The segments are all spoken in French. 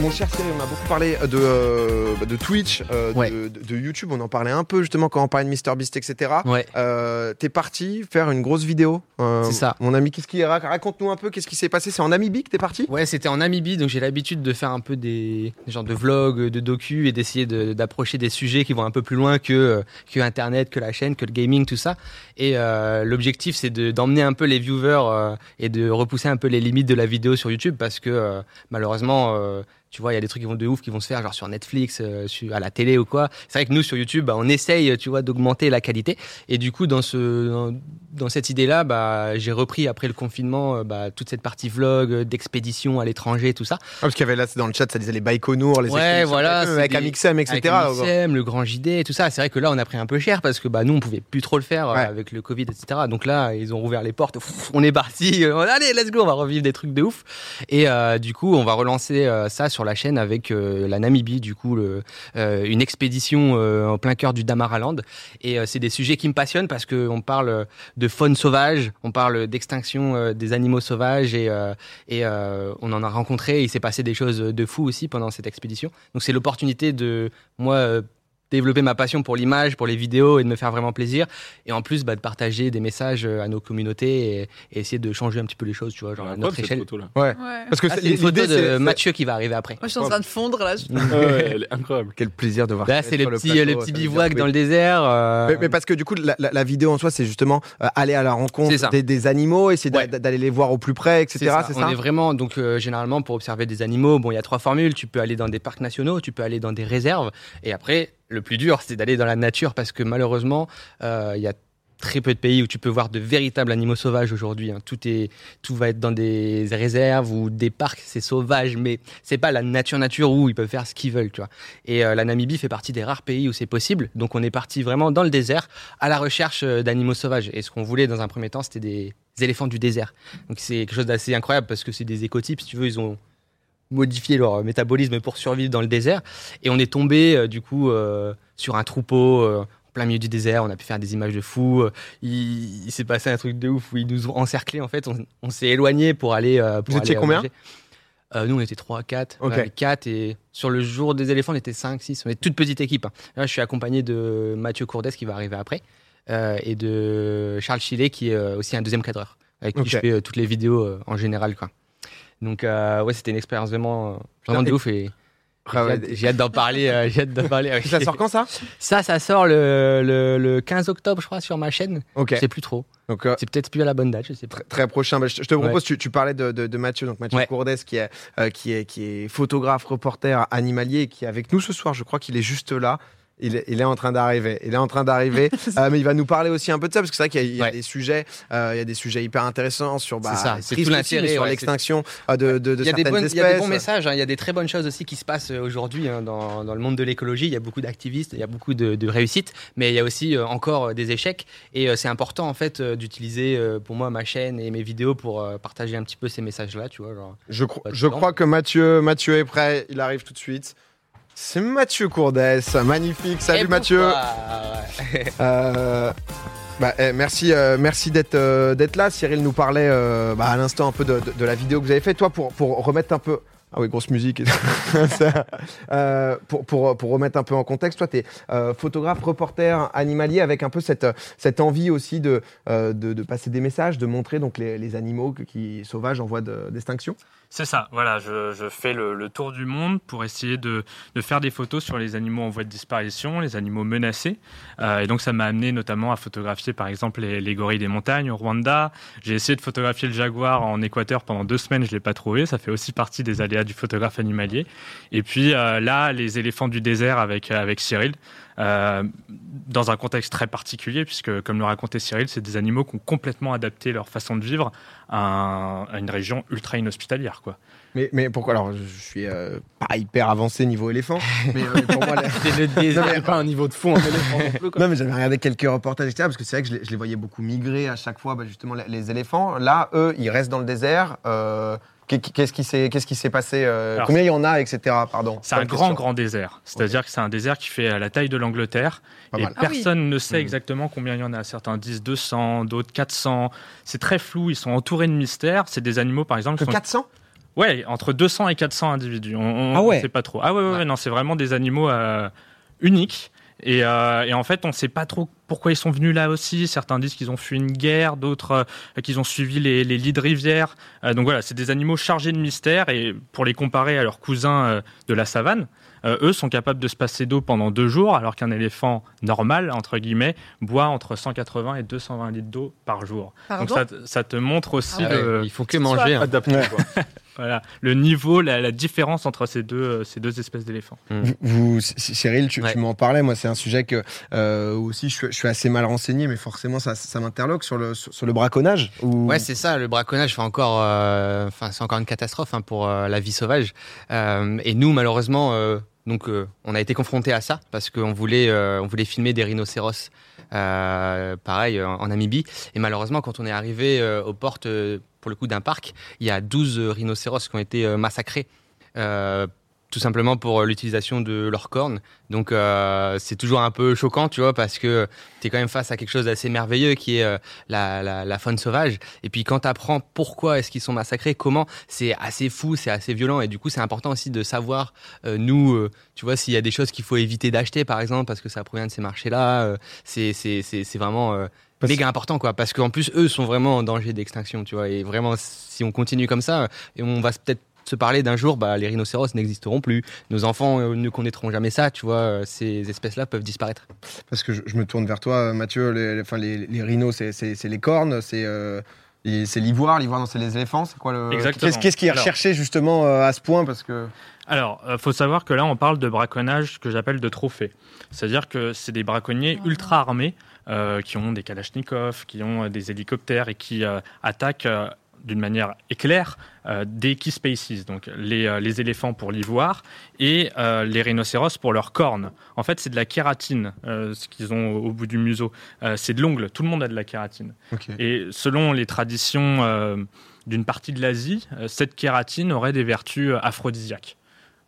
mon cher Cyril, on a beaucoup parlé de, euh, de Twitch, euh, Ouais. de, de YouTube. On en parlait un peu justement quand on parlait de MrBeast, etc. Ouais. Euh, T'es parti faire une grosse vidéo. Euh, C'est ça. Mon ami, qu'est-ce qui rac- raconte-nous un peu qu'est-ce qui s'est passé? C'est en Namibie que t'es parti? Ouais, c'était en Namibie, donc j'ai l'habitude de faire un peu des, des genres de vlogs, de docu et d'essayer de- d'approcher des sujets qui vont un peu plus loin que, euh, que Internet, que la chaîne, que le gaming, tout ça. Et euh, l'objectif, c'est de- d'emmener un peu les viewers euh, et de repousser un peu les limites de la vidéo sur YouTube parce que euh, malheureusement, euh, tu vois, il y a des trucs qui vont de ouf qui vont se faire, genre sur Netflix, euh, sur, à la télé ou quoi. C'est vrai que nous, sur YouTube, bah, on essaye, tu vois, d'augmenter la qualité. Et du coup, dans, ce, dans, dans cette idée-là, bah, j'ai repris après le confinement euh, bah, toute cette partie vlog, euh, d'expédition à l'étranger, tout ça. Ah, Parce qu'il y avait là dans le chat, ça disait les Baïkonour, les Ouais, voilà, avec des- Amixem, etc. Avec le grand JD tout ça. C'est vrai que là, on a pris un peu cher parce que bah, nous, on pouvait plus trop le faire euh, Ouais. avec le Covid, etc. Donc là, ils ont rouvert les portes. On est parti. Euh, Allez, let's go. On va revivre des trucs de ouf. Et euh, du coup, on va relancer euh, ça sur la chaîne avec euh, la Namibie, du coup, euh, une expédition euh, en plein cœur du Damaraland. Et c'est des sujets qui me passionnent parce qu'on parle de faune sauvage, on parle d'extinction des animaux sauvages et, on en a rencontré. Il s'est passé des choses de fou aussi pendant cette expédition. Donc c'est l'opportunité de moi développer ma passion pour l'image, pour les vidéos et de me faire vraiment plaisir. Et en plus, bah, de partager des messages euh, à nos communautés et, et essayer de changer un petit peu les choses, tu vois, genre à notre échelle. photo là. Ouais. Ouais. Parce que Ah, c'est- une photo de Mathieu qui va arriver après. Moi, je suis en train de fondre là. je- elle est incroyable. Quel plaisir de voir Là, ça c'est le petit, plateau, le petit dire bivouac oui. dans le désert. euh, Mais, mais parce que du coup, la, la- la vidéo en soi, c'est justement euh, aller à la rencontre des, des animaux, essayer Ouais. d'aller les voir au plus près, etc. C'est ça. C'est On ça est vraiment donc euh, généralement pour observer des animaux. Bon, il y a trois formules. Tu peux aller dans des parcs nationaux, tu peux aller dans des réserves, et après le plus dur, c'est d'aller dans la nature parce que malheureusement, euh, il y a très peu de pays où tu peux voir de véritables animaux sauvages aujourd'hui. hein. Tout est, tout va être dans des réserves ou des parcs, c'est sauvage, mais c'est pas la nature nature où ils peuvent faire ce qu'ils veulent, tu vois. Et euh, la Namibie fait partie des rares pays où c'est possible. Donc on est parti vraiment dans le désert à la recherche euh, d'animaux sauvages. Et ce qu'on voulait dans un premier temps, c'était des éléphants du désert. Donc c'est quelque chose d'assez incroyable parce que c'est des écotypes, si tu veux, ils ont modifié leur métabolisme pour survivre dans le désert. Et on est tombé euh, du coup euh, sur un troupeau euh, en plein milieu du désert. On a pu faire des images de fous. Il, il s'est passé un truc de ouf où ils nous ont encerclés. En fait, on, on s'est éloigné pour aller. euh, pour Vous étiez aller, combien. Euh, Nous, on était 3, 4. Ok. On avait 4 et sur le jour des éléphants, on était 5, 6. On était toute petite équipe. hein. Là, je suis accompagné de Mathieu Courdès qui va arriver après euh, et de Charles Chillet qui est aussi un deuxième cadreur avec qui je fais toutes les vidéos en général. Quoi. Donc, euh, ouais, c'était une expérience vraiment, euh, vraiment de ouf et. Ah j'ai hâte- d'en parler. euh, J'ai hâte d'en parler. Ça sort quand ça? Ça, ça sort le, le, le 15 octobre, je crois, sur ma chaîne. Ok. Je sais plus trop. Donc euh, C'est peut-être plus à la bonne date, je sais pas. très, très prochain. Bah, je, te- je te propose, tu, tu parlais de, de- de Mathieu, donc Mathieu Ouais. Courdès, qui est, euh, qui, est, qui est photographe, reporter animalier, qui est avec nous ce soir. Je crois qu'il est juste là. Il est, il est en train d'arriver. Il est en train d'arriver. Euh, mais il va nous parler aussi un peu de ça, parce que c'est vrai qu'il y a, il y a Ouais. des sujets, euh, il y a des sujets hyper intéressants sur bah, ça, tout aussi, sur ouais, l'extinction euh, de, de, de Il y, a des certaines bonnes- espèces. il y a des bons messages, hein, il y a des très bonnes choses aussi qui se passent aujourd'hui hein, dans, dans le monde de l'écologie. Il y a beaucoup d'activistes, il y a beaucoup de, de réussites, mais il y a aussi euh, encore des échecs. Et euh, c'est important en fait euh, d'utiliser euh, pour moi ma chaîne et mes vidéos pour euh, partager un petit peu ces messages-là, tu vois. Genre. Je, cro- crois que Mathieu, Mathieu est prêt. Il arrive tout de suite. C'est Mathieu Courdès. Magnifique. Salut Mathieu. Euh, bah, eh, merci, euh, merci d'être euh, d'être là. Cyril nous parlait bah, à l'instant un peu de, de- de la vidéo que vous avez faite. Toi, pour, pour remettre un peu. Ah oui, grosse musique. Ça, pour, pour, pour remettre un peu en contexte, toi, tu es photographe, reporter animalier avec un peu cette, cette envie aussi de, de, de passer des messages, de montrer donc, les, les animaux qui sauvages en voie de- d'extinction. C'est ça, voilà, je, je fais le, le tour du monde pour essayer de, de faire des photos sur les animaux en voie de disparition, les animaux menacés. Euh, et donc ça m'a amené notamment à photographier par exemple les, les gorilles des montagnes au Rwanda. J'ai essayé de photographier le jaguar en Équateur pendant deux semaines, je ne l'ai pas trouvé. Ça fait aussi partie des aléas du photographe animalier. Et puis euh, là, les éléphants du désert avec, avec Cyril. Euh, dans un contexte très particulier, puisque, comme le racontait Cyril, c'est des animaux qui ont complètement adapté leur façon de vivre à, un- à une région ultra inhospitalière. Quoi. Mais, mais pourquoi Alors, je suis euh, pas hyper avancé niveau éléphant, mais euh, pour moi, le désert. Non, mais- pas un niveau de fond en éléphant non plus, quoi. Non, mais j'avais regardé quelques reportages, etc. Parce que c'est vrai que je les, je les voyais beaucoup migrer à chaque fois, bah, justement, les, les éléphants. Là, eux, ils restent dans le désert. Euh, Qu'est-ce qui s'est passé euh, Alors, Combien il y en a, etc. Pardon. C'est un grand, grand désert. C'est-à-dire que c'est un désert qui fait la taille de l'Angleterre. Et mal. Ah oui. personne ne sait Mhm. exactement combien il y en a. Certains disent 200, d'autres 400. C'est très flou. Ils sont entourés de mystères. C'est des animaux, par exemple, Que qui sont 400 Ouais, entre 200 et 400 individus. On, on Ah ouais. sait pas trop. Ah ouais, ouais, ouais, non, c'est vraiment des animaux euh, uniques. Et, euh, et en fait, on ne sait pas trop pourquoi ils sont venus là aussi. Certains disent qu'ils ont fui une guerre, d'autres euh, qu'ils ont suivi les, les lits de rivière. Euh, donc voilà, c'est des animaux chargés de mystère. Et pour les comparer à leurs cousins euh, de la savane, euh, eux sont capables de se passer d'eau pendant deux jours, alors qu'un éléphant normal, entre guillemets, boit entre 180 et 220 litres d'eau par jour. Pardon donc ça, te- ça te montre aussi Ah Ouais, le, Ils font que manger. hein. Adapté, quoi. voilà, le niveau, la, la différence entre ces deux, euh, ces deux espèces d'éléphants. Vous, vous- Cyril, tu, Ouais. tu m'en parlais. Moi, c'est un sujet que euh, aussi je suis, je suis assez mal renseigné, mais forcément, ça, ça m'interloque sur le, sur, sur le braconnage. Ou... Ouais, c'est ça. Le braconnage, fait encore, euh, enfin, c'est encore une catastrophe hein, pour euh, la vie sauvage. Euh, et nous, malheureusement, euh, donc, euh, on a été confrontés à ça parce qu'on voulait, euh, on voulait filmer des rhinocéros, euh, pareil, en, en Namibie. Et malheureusement, quand on est arrivé euh, aux portes, euh, pour le coup, d'un parc, il y a 12 rhinocéros qui ont été euh, massacrés. euh, tout simplement pour euh, l'utilisation de leurs cornes. Donc euh, c'est toujours un peu choquant, tu vois, parce que tu es quand même face à quelque chose d'assez merveilleux qui est euh, la, faune sauvage. Et puis quand tu apprends pourquoi est-ce qu'ils sont massacrés, comment, c'est assez fou, c'est assez violent. Et du coup, c'est important aussi de savoir, euh, nous, euh, tu vois, s'il y a des choses qu'il faut éviter d'acheter, par exemple, parce que ça provient de ces marchés-là. euh, c'est vraiment... Parce- méga important quoi parce qu'en plus eux sont vraiment en danger d'extinction tu vois et vraiment si on continue comme ça et on va peut-être se parler d'un jour bah les rhinocéros n'existeront plus nos enfants euh, ne connaîtront jamais ça tu vois euh, ces espèces là peuvent disparaître Parce que je, je me tourne vers toi, Mathieu. Les, les- enfin, les, les rhinos, c'est- les cornes, c'est euh, et c'est l'ivoire. L'ivoire, non, c'est les éléphants. C'est quoi le Exactement. Qu'est-ce qui est Alors- recherché justement euh, à ce point? Parce que Alors, il faut savoir que là, on parle de braconnage que j'appelle de trophée. C'est-à-dire que c'est des braconniers ultra armés euh, qui ont des kalachnikovs, qui ont euh, des hélicoptères et qui euh, attaquent euh, d'une manière éclair euh, des key species, donc les, euh, les éléphants pour l'ivoire et euh, les rhinocéros pour leurs cornes. En fait, c'est de la kératine, euh, ce qu'ils ont au, au bout du museau. Euh, c'est de l'ongle, tout le monde a de la kératine. Et selon les traditions euh, d'une partie de l'Asie, euh, cette kératine aurait des vertus euh, aphrodisiaques.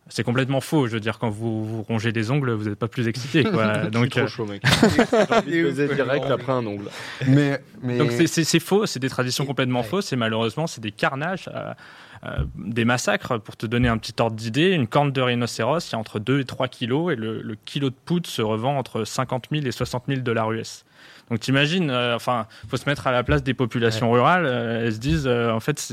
C'est complètement faux. Je veux dire, quand vous, vous rongez les ongles, vous n'êtes pas plus excité. Quoi. Donc, donc, euh, trop chaud, mec. De baiser direct après un ongle. mais mais donc c'est- c'est c'est faux. C'est des traditions complètement Ouais. fausses. Et malheureusement, c'est des carnages, euh, euh, des massacres. Pour te donner un petit ordre d'idée, une corne de rhinocéros, il y a entre 2 et 3 kilos. Et le, le kilo de poudre se revend entre 50 000 et 60 000 dollars US. Donc t'imagines, euh, enfin, faut se mettre à la place des populations rurales. euh, elles se disent, euh, en fait,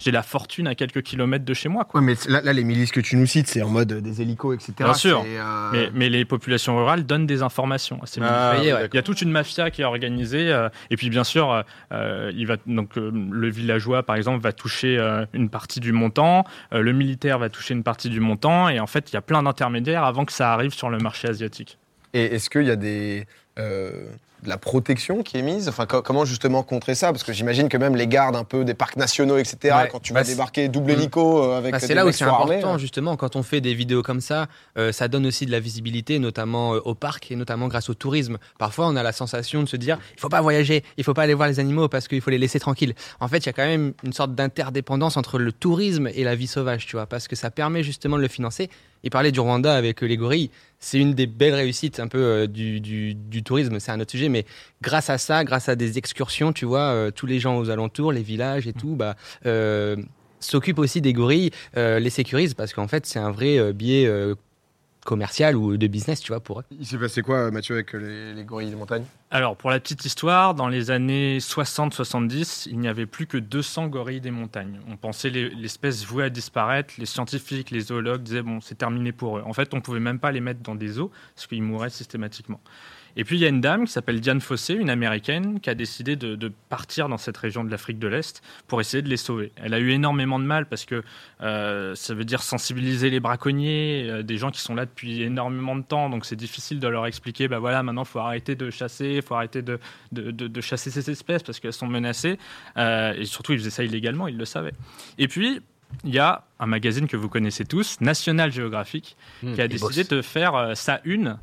j'ai la fortune à quelques kilomètres de chez moi. Quoi. Ouais, mais là, là, les milices que tu nous cites, c'est en mode des hélicos, etc. Bien sûr. Euh, Mais, mais les populations rurales donnent des informations. Ah, ouais. Il y a toute une mafia qui est organisée. euh, et puis, bien sûr, il va, donc, euh, le villageois, par exemple, va toucher euh, une partie du montant. euh, le militaire va toucher une partie du montant. Et en fait, il y a plein d'intermédiaires avant que ça arrive sur le marché asiatique. Et est-ce qu'il y a des, euh, de la protection qui est mise enfin, co- Comment justement contrer ça? Parce que j'imagine que même les gardes un peu des parcs nationaux, etc., Ouais. quand tu Bah, vas débarquer double Mm. hélico euh, avec Bah, c'est là où c'est important euh. justement quand on fait des vidéos comme ça, euh, ça donne aussi de la visibilité, notamment euh, au parc et notamment grâce au tourisme. Parfois, on a la sensation de se dire il faut pas voyager, il faut pas aller voir les animaux parce qu'il faut les laisser tranquilles. En fait, il y a quand même une sorte d'interdépendance entre le tourisme et la vie sauvage, tu vois, parce que ça permet justement de le financer. Et parler du Rwanda avec euh, les gorilles, c'est une des belles réussites un peu euh, du, du- du tourisme, c'est un autre sujet, mais grâce à ça, grâce à des excursions, tu vois, euh, tous les gens aux alentours, les villages et tout, bah, s'occupent aussi des gorilles, les sécurisent parce qu'en fait c'est un vrai biais commercial ou de business, tu vois, pour eux. Il s'est passé quoi, Mathieu, avec les, les gorilles de montagne? Alors, pour la petite histoire, dans les années 60-70, il n'y avait plus que 200 gorilles des montagnes. On pensait les- l'espèce vouée à disparaître. Les scientifiques, les zoologues disaient bon, c'est terminé pour eux. En fait, on pouvait même pas les mettre dans des eaux parce qu'ils mouraient systématiquement. Et puis, il y a une dame qui s'appelle Diane Fossé, une américaine, qui a décidé de, de partir dans cette région de l'Afrique de l'Est pour essayer de les sauver. Elle a eu énormément de mal parce que euh, ça veut dire sensibiliser les braconniers, euh, des gens qui sont là depuis énormément de temps, donc c'est difficile de leur expliquer, bah voilà, maintenant il faut arrêter de chasser, il faut arrêter de, de, de- de chasser ces espèces parce qu'elles sont menacées, Euh, et surtout ils faisaient ça illégalement, ils le savaient. Et puis, il y a un magazine que vous connaissez tous, National Geographic, Hmm. qui a décidé boss. de faire euh, sa une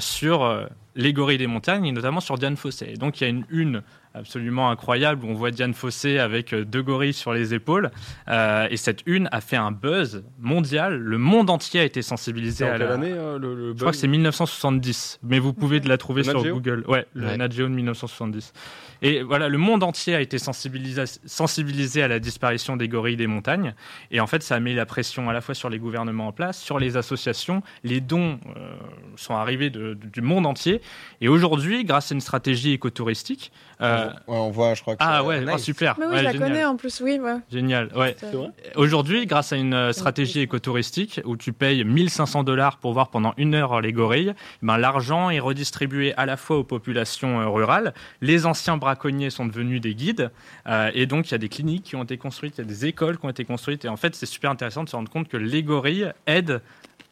sur euh, les gorilles des montagnes et notamment sur Diane Fossé. Et donc il y a une absolument incroyable où on voit Diane Fossé avec euh, deux gorilles sur les épaules. Euh, et cette une a fait un buzz mondial. Le monde entier a été sensibilisé à quelle la... année euh, le, le Je crois que c'est 1970, mais vous pouvez de la trouver sur Google. Ouais, le Ouais. Nat Geo de 1970. Et voilà, le monde entier a été sensibilisé, sensibilisé à la disparition des gorilles des montagnes. Et en fait, ça a mis la pression à la fois sur les gouvernements en place, sur les associations. Les dons euh, sont arrivés de- de- du monde entier. Et aujourd'hui, grâce à une stratégie écotouristique, euh, Ouais, on voit, je crois que ah ouais, nice. oh, super, Mais oui, Ouais, je la génial. connais en plus, oui. Ouais. Génial, ouais. Aujourd'hui, grâce à une euh, stratégie écotouristique où tu payes 1500 dollars pour voir pendant une heure les gorilles, ben, l'argent est redistribué à la fois aux populations euh, rurales. Les anciens braconniers sont devenus des guides. euh, et donc, il y a des cliniques qui ont été construites, il y a des écoles qui ont été construites. Et en fait, c'est super intéressant de se rendre compte que les gorilles aident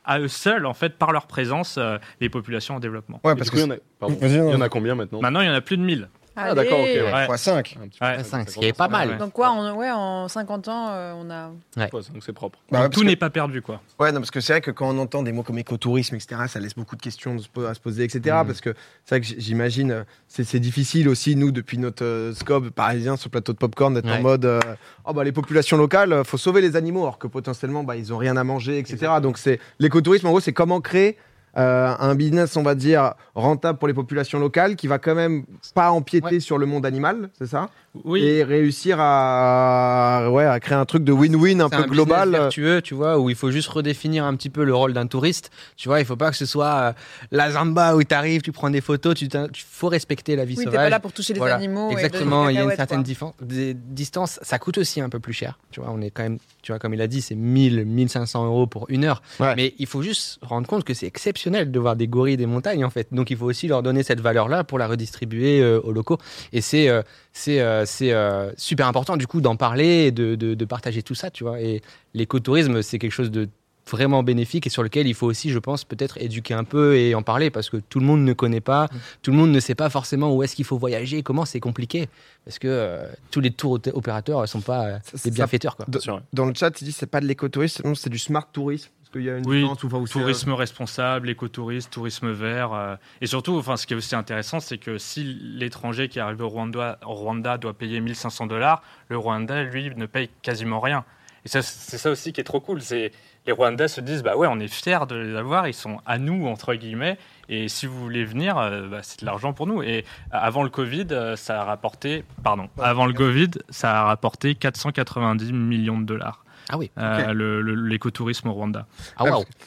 à eux seuls, en fait, par leur présence, euh, les populations en développement. Ouais, parce du que coup, il y en a, pardon. Il y en a combien maintenant? Maintenant, il y en a plus de 1000. Ah, d'accord, ok, ouais. Ouais. fois 5. Un petit peu. Ouais. Ce qui est pas mal. Ouais. Donc, quoi, en, ouais, en 50 ans, euh, on a. Ouais, donc c'est propre. Bah, Donc, tout n'est pas perdu, quoi. Ouais, non, parce que c'est vrai que quand on entend des mots comme écotourisme, etc., ça laisse beaucoup de questions de se po- à se poser, etc. Mm. Parce que c'est vrai que j- j'imagine, euh, c'est c'est difficile aussi, nous, depuis notre euh, scope parisien sur le plateau de Popcorn, d'être en Ouais. mode euh, oh, bah, les populations locales, euh, faut sauver les animaux, alors que potentiellement, bah, ils ont rien à manger, etc. Donc, c'est l'écotourisme, en gros, c'est comment créer. Euh, un business, on va dire, rentable pour les populations locales, qui va quand même pas empiéter Ouais. sur le monde animal, c'est ça? Oui. Et réussir à, ouais, à créer un truc de win-win un C'est peu business global. vertueux, tu vois, où il faut juste redéfinir un petit peu le rôle d'un touriste. Tu vois, il faut pas que ce soit euh, la Zamba où tu arrives, tu prends des photos, tu tu faut respecter la vie Oui, t'es sauvage. pas là pour toucher les Voilà. animaux. Exactement, il y a une certaine distance. Ça coûte aussi un peu plus cher. Tu vois, on est quand même, tu vois, comme il a dit, c'est 1000, 1500 euros pour une heure. Ouais. Mais il faut juste rendre compte que c'est exceptionnel de voir des gorilles des montagnes, en fait. Donc il faut aussi leur donner cette valeur-là pour la redistribuer euh, aux locaux. Et c'est euh, c'est euh, euh, super important, du coup, d'en parler et de, de, de partager tout ça, tu vois. Et l'écotourisme, c'est quelque chose de vraiment bénéfique et sur lequel il faut aussi, je pense, peut-être éduquer un peu et en parler parce que tout le monde ne connaît pas, tout le monde ne sait pas forcément où est-ce qu'il faut voyager, comment c'est compliqué parce que euh, tous les tours opé- opérateurs ne sont pas euh, Ça- des bienfaiteurs. Quoi. Dans le chat, il dit c'est pas de l'écotourisme, non, c'est du smart tourisme. Parce qu'il y a une Oui, ou c'est, euh, tourisme responsable, écotourisme, tourisme vert. euh, et surtout, enfin, ce qui est aussi intéressant, c'est que si l'étranger qui arrive au Rwanda, au Rwanda doit payer 1500 dollars, le Rwanda, lui, ne paye quasiment rien. Et ça, c'est ça aussi qui est trop cool. C'est les Rwandais se disent, bah ouais, on est fiers de les avoir, ils sont à nous entre guillemets. Et si vous voulez venir, euh, bah, c'est de l'argent pour nous. Et avant le Covid, euh, ça a rapporté, pardon, avant le Covid, ça a rapporté 490 millions de dollars. Ah oui. euh, Ok. le- le- l'écotourisme au Rwanda. Ah.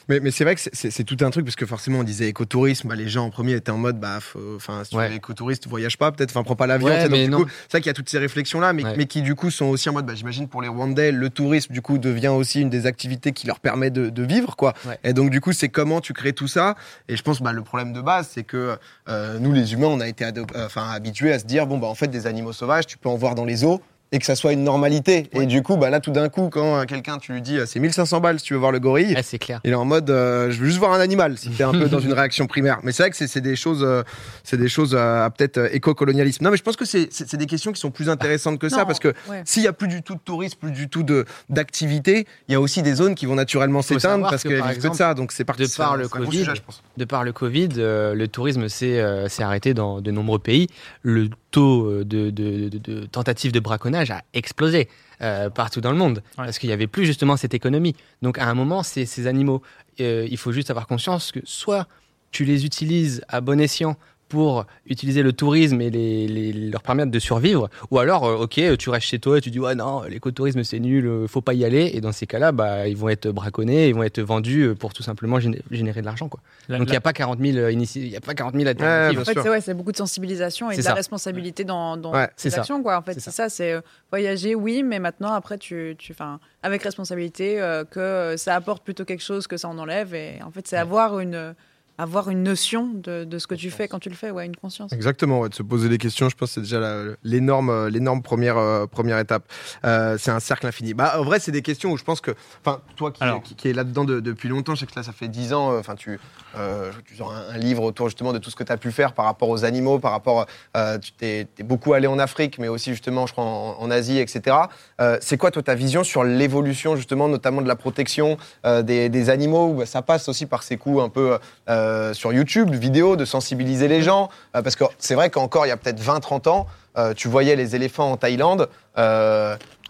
Mais, mais c'est vrai que c'est- c'est c'est tout un truc parce que forcément on disait écotourisme, bah, les gens en premier étaient en mode bah faut- enfin si tu Ouais. es écotouriste voyage pas peut-être, enfin prends pas l'avion. Ouais, C'est vrai qu'il y a toutes ces réflexions là, mais, Ouais. mais qui du coup sont aussi en mode bah, j'imagine pour les Rwandais le tourisme du coup devient aussi une des activités qui leur permet de, de vivre quoi. Ouais. Et donc du coup c'est comment tu crées tout ça? Et je pense bah le problème de base c'est que euh, nous les humains on a été ado- euh, enfin habitués à se dire bon bah en fait des animaux sauvages tu peux en voir dans les eaux et que ça soit une normalité. Et du coup, bah là, tout d'un coup, quand euh, quelqu'un, tu lui dis, euh, c'est 1500 balles si tu veux voir le gorille, Ah, c'est clair. il est en mode, euh, je veux juste voir un animal, si t'es un peu dans une réaction primaire. Mais c'est vrai que c'est c'est des choses, euh, c'est des choses euh, à peut-être euh, éco-colonialisme. Non, mais je pense que c'est c'est- c'est des questions qui sont plus intéressantes que ça, parce que ouais. s'il y a plus du tout de tourisme, plus du tout de d'activité, il y a aussi des zones qui vont naturellement s'éteindre parce que, qu'elles par vivent que de ça. Donc c'est parti. de par le Covid, sujet, je pense. De par le Covid, euh, le tourisme s'est euh, s'est arrêté dans de nombreux pays. Le taux euh, de, de, de- de tentatives de braconnage a explosé euh, partout dans le monde Ouais. parce qu'il n'y avait plus justement cette économie. Donc à un moment, ces, ces animaux, euh, il faut juste avoir conscience que soit tu les utilises à bon escient pour utiliser le tourisme et les, les- leur permettre de survivre, ou alors, euh, ok, tu restes chez toi et tu dis, ouais, non, l'écotourisme c'est nul, euh, faut pas y aller, et dans ces cas-là, bah, ils vont être braconnés, ils vont être vendus euh, pour tout simplement géné- générer de l'argent. quoi. La- Donc il la- n'y a pas 40 000, euh, inici- il y a pas 40 000 alternatives. En fait, c'est ouais, c'est beaucoup de sensibilisation et de la responsabilité dans, dans Ouais, c'est ces ça. actions. Quoi. En fait, C'est ça, c'est euh, voyager, oui, mais maintenant, après, tu, tu, enfin, avec responsabilité, euh, que ça apporte plutôt quelque chose que ça en enlève. Et en fait, c'est Ouais. avoir une avoir une notion de, de ce que tu fais quand tu le fais, ouais, une conscience. Exactement, ouais, de se poser des questions, je pense que c'est déjà l'énorme, euh, l'énorme première, euh, première étape. Euh, c'est un cercle infini. Bah, en vrai, c'est des questions où je pense que, enfin, toi qui, Alors. qui, qui es là-dedans de- depuis longtemps, je sais que là, ça fait 10 ans, enfin, tu, euh, tu sors un, un livre autour justement de tout ce que tu as pu faire par rapport aux animaux, par rapport, euh, tu t'es t'es beaucoup allé en Afrique, mais aussi justement, je crois, en, en Asie, etc. Euh, c'est quoi, toi, ta vision sur l'évolution justement, notamment de la protection euh, des, des animaux où, bah, Ça passe aussi par ces coups un peu euh, sur YouTube, de vidéos, de sensibiliser les gens, euh, parce que c'est vrai qu'encore, il y a peut-être 20-30 ans, euh, tu voyais les éléphants en Thaïlande.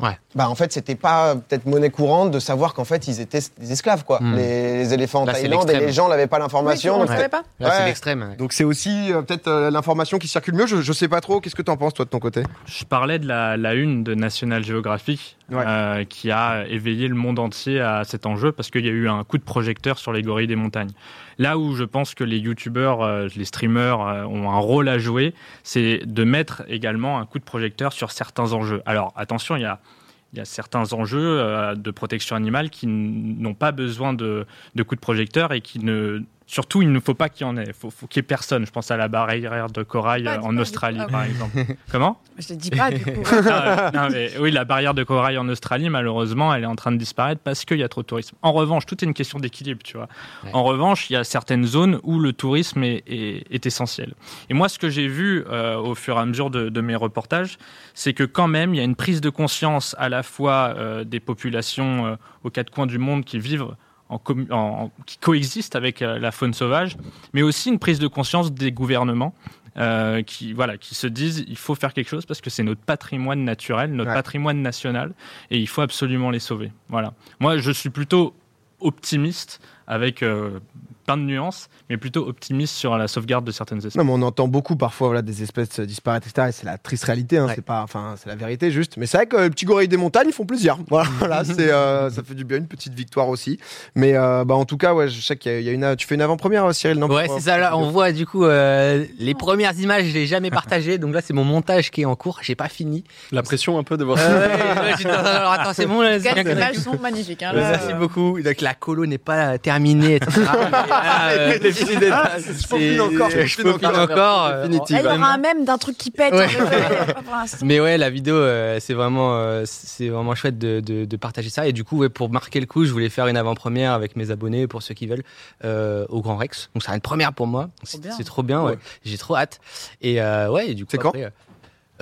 Euh, Ouais. Bah en fait, c'était pas peut-être monnaie courante de savoir qu'en fait ils étaient des esclaves quoi. Hmm. Les, les éléphants en Là, Thaïlande et les gens n'avaient pas Oui, l'information. on ne donc savait pas. Là, c'est l'extrême. ouais. donc c'est aussi euh, peut-être euh, l'information qui circule mieux. Je, je sais pas trop. Qu'est-ce que tu en penses toi de ton côté? Je parlais de la, la une de National Geographic Ouais. euh, qui a éveillé le monde entier à cet enjeu parce qu'il y a eu un coup de projecteur sur les gorilles des montagnes. Là où je pense que les youtubeurs, euh, les streamers euh, ont un rôle à jouer, c'est de mettre également un coup de projecteur sur certains enjeux. Alors attention, il y a, il y a certains enjeux euh, de protection animale qui n'ont pas besoin de, de coup de projecteur et qui ne... Surtout, il ne faut pas qu'il y en ait. Il faut, faut qu'il n'y ait personne. Je pense à la barrière de corail Pas euh, en. Australie, Ah, par exemple. Comment? Je te dis pas du coup. ah, non, mais oui, la barrière de corail en Australie, malheureusement, elle est en train de disparaître parce qu'il y a trop de tourisme. En revanche, tout est une question d'équilibre, tu vois. Ouais. En revanche, il y a certaines zones où le tourisme est, est- est essentiel. Et moi, ce que j'ai vu euh, au fur et à mesure de, de mes reportages, c'est que quand même, il y a une prise de conscience à la fois euh, des populations euh, aux quatre coins du monde qui vivent en, en- qui coexistent avec euh, la faune sauvage, mais aussi une prise de conscience des gouvernements euh, qui, voilà, qui se disent il faut faire quelque chose parce que c'est notre patrimoine naturel, notre Ouais. patrimoine national, et il faut absolument les sauver. Voilà. Moi, je suis plutôt optimiste avec euh, plein de nuances, mais plutôt optimiste sur la sauvegarde de certaines espèces. Non, mais on entend beaucoup parfois voilà, des espèces disparaître, etc. Et c'est la triste réalité, hein, Ouais. c'est pas, enfin, c'est la vérité juste. Mais c'est vrai que les petits gorilles des montagnes, ils font plaisir. Voilà, voilà, c'est, euh, ça fait du bien, une petite victoire aussi. Mais euh, bah, en tout cas, ouais, je sais qu'il y a, il y a une, tu fais une avant-première, Cyril, non? Ouais, c'est ça. Là, on voit du coup euh, les premières images. Je l'ai jamais partagées, donc là, c'est mon montage qui est en cours. J'ai pas fini. La pression un peu de voir Euh, ça. ouais, de- alors attends, c'est bon. Là, Les images sont magnifiques. hein, là, Merci euh, beaucoup. Donc la colo n'est pas terminée, etc. Euh, Les Ah, je peaufine encore, je je peaufine peaufine encore. encore. euh. Là, il y aura un même d'un truc qui pète. Ouais. Mais ouais, la vidéo, euh, c'est vraiment, euh, c'est vraiment chouette de, de- de partager ça. Et du coup, ouais, pour marquer le coup, je voulais faire une avant-première avec mes abonnés, pour ceux qui veulent, euh, au Grand Rex. Donc, c'est une première pour moi. C'est bien. c'est trop bien, ouais. Ouais. J'ai trop hâte. Et euh, ouais, et du coup, C'est quand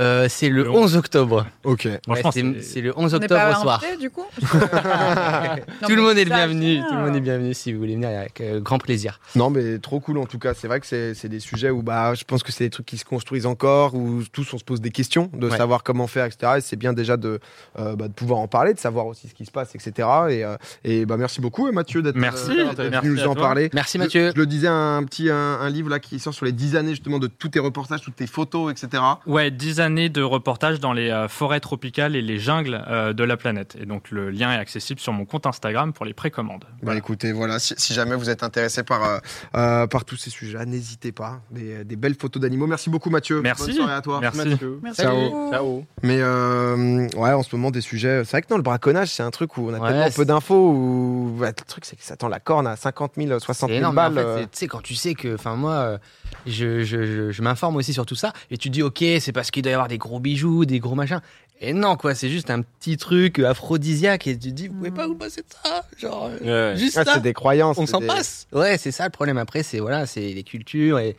euh, C'est le Le 11 octobre. Ok. Ouais, c'est le 11 On n'est octobre pas au soir. du coup Non, tout le mais monde est le bienvenu. Tout le monde est bienvenu si vous voulez venir avec euh, grand plaisir. Non, mais trop cool en tout cas. C'est vrai que c'est des sujets où bah, je pense que c'est des trucs qui se construisent encore, où tous on se pose des questions, de Ouais. savoir comment faire, etc. Et c'est bien déjà de, euh, bah, de pouvoir en parler, de savoir aussi ce qui se passe, etc. Et, euh, et bah, merci beaucoup, Mathieu, d'être euh, venu nous en toi. parler. Merci Je- Mathieu. Je, le disais, un petit un, un livre là qui sort sur les 10 années justement de tous tes reportages, toutes tes photos, etc. Ouais, 10 années de reportage dans les euh, forêts tropicales et les jungles euh, de la planète. Et donc le lien est accessible sur mon compte Instagram pour les précommandes. Bah Voilà. écoutez, voilà, si, si jamais vous êtes intéressé par, euh, par tous ces sujets-là, n'hésitez pas. Des, des belles photos d'animaux. Merci beaucoup Mathieu. Merci. Bonne soirée à toi. Merci. Mathieu. Merci. Ciao. Ciao. Mais euh, ouais, en ce moment, des sujets. C'est vrai que non, le braconnage, c'est un truc où on a Ouais, tellement peu d'infos. Où... ouais, le truc, c'est que ça tend la corne à 50 000, 60 C'est 000 énorme, mais en balles. fait, c'est- tu sais, quand tu sais que, enfin, moi, je, je, je, je m'informe aussi sur tout ça, et tu te dis, ok, c'est parce qu'il doit y avoir des gros bijoux, des gros machins. Et non, quoi, c'est juste un petit truc aphrodisiaque, et tu te dis, vous pouvez pas vous passer de ça, genre, euh, Ouais. juste Ah, ça. c'est des croyances. On s'en des- passe. Ouais, c'est ça le problème. Après, c'est voilà, c'est les cultures et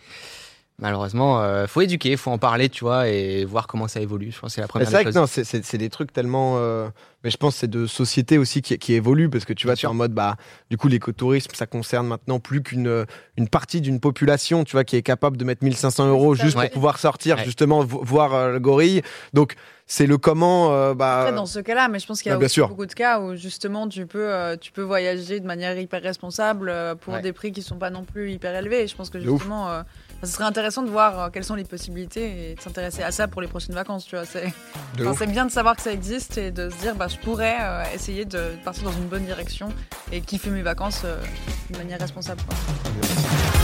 malheureusement, euh, faut éduquer, faut en parler, tu vois, et voir comment ça évolue. Je pense que c'est la première c'est vrai que non, c'est- des trucs tellement. euh, Mais je pense que c'est de société aussi qui, qui évolue parce que tu vois, tu es en mode, bah, du coup, l'écotourisme, ça concerne maintenant plus qu'une euh, une partie d'une population, tu vois, qui est capable de mettre 1500 euros juste Ouais. pour pouvoir sortir, Ouais. justement, vo- voir euh, le gorille. Donc, c'est le comment, euh, bah. Après, dans ce cas-là, mais je pense qu'il y a aussi beaucoup de cas où justement tu peux, euh, tu peux voyager de manière hyper responsable euh, pour Ouais. des prix qui sont pas non plus hyper élevés. Et je pense que justement, euh, ce serait intéressant de voir euh, quelles sont les possibilités et de s'intéresser à ça pour les prochaines vacances. Tu vois, c'est, de enfin, bien de savoir que ça existe et de se dire, bah, je pourrais euh, essayer de partir dans une bonne direction et kiffer mes vacances euh, d'une manière responsable. quoi.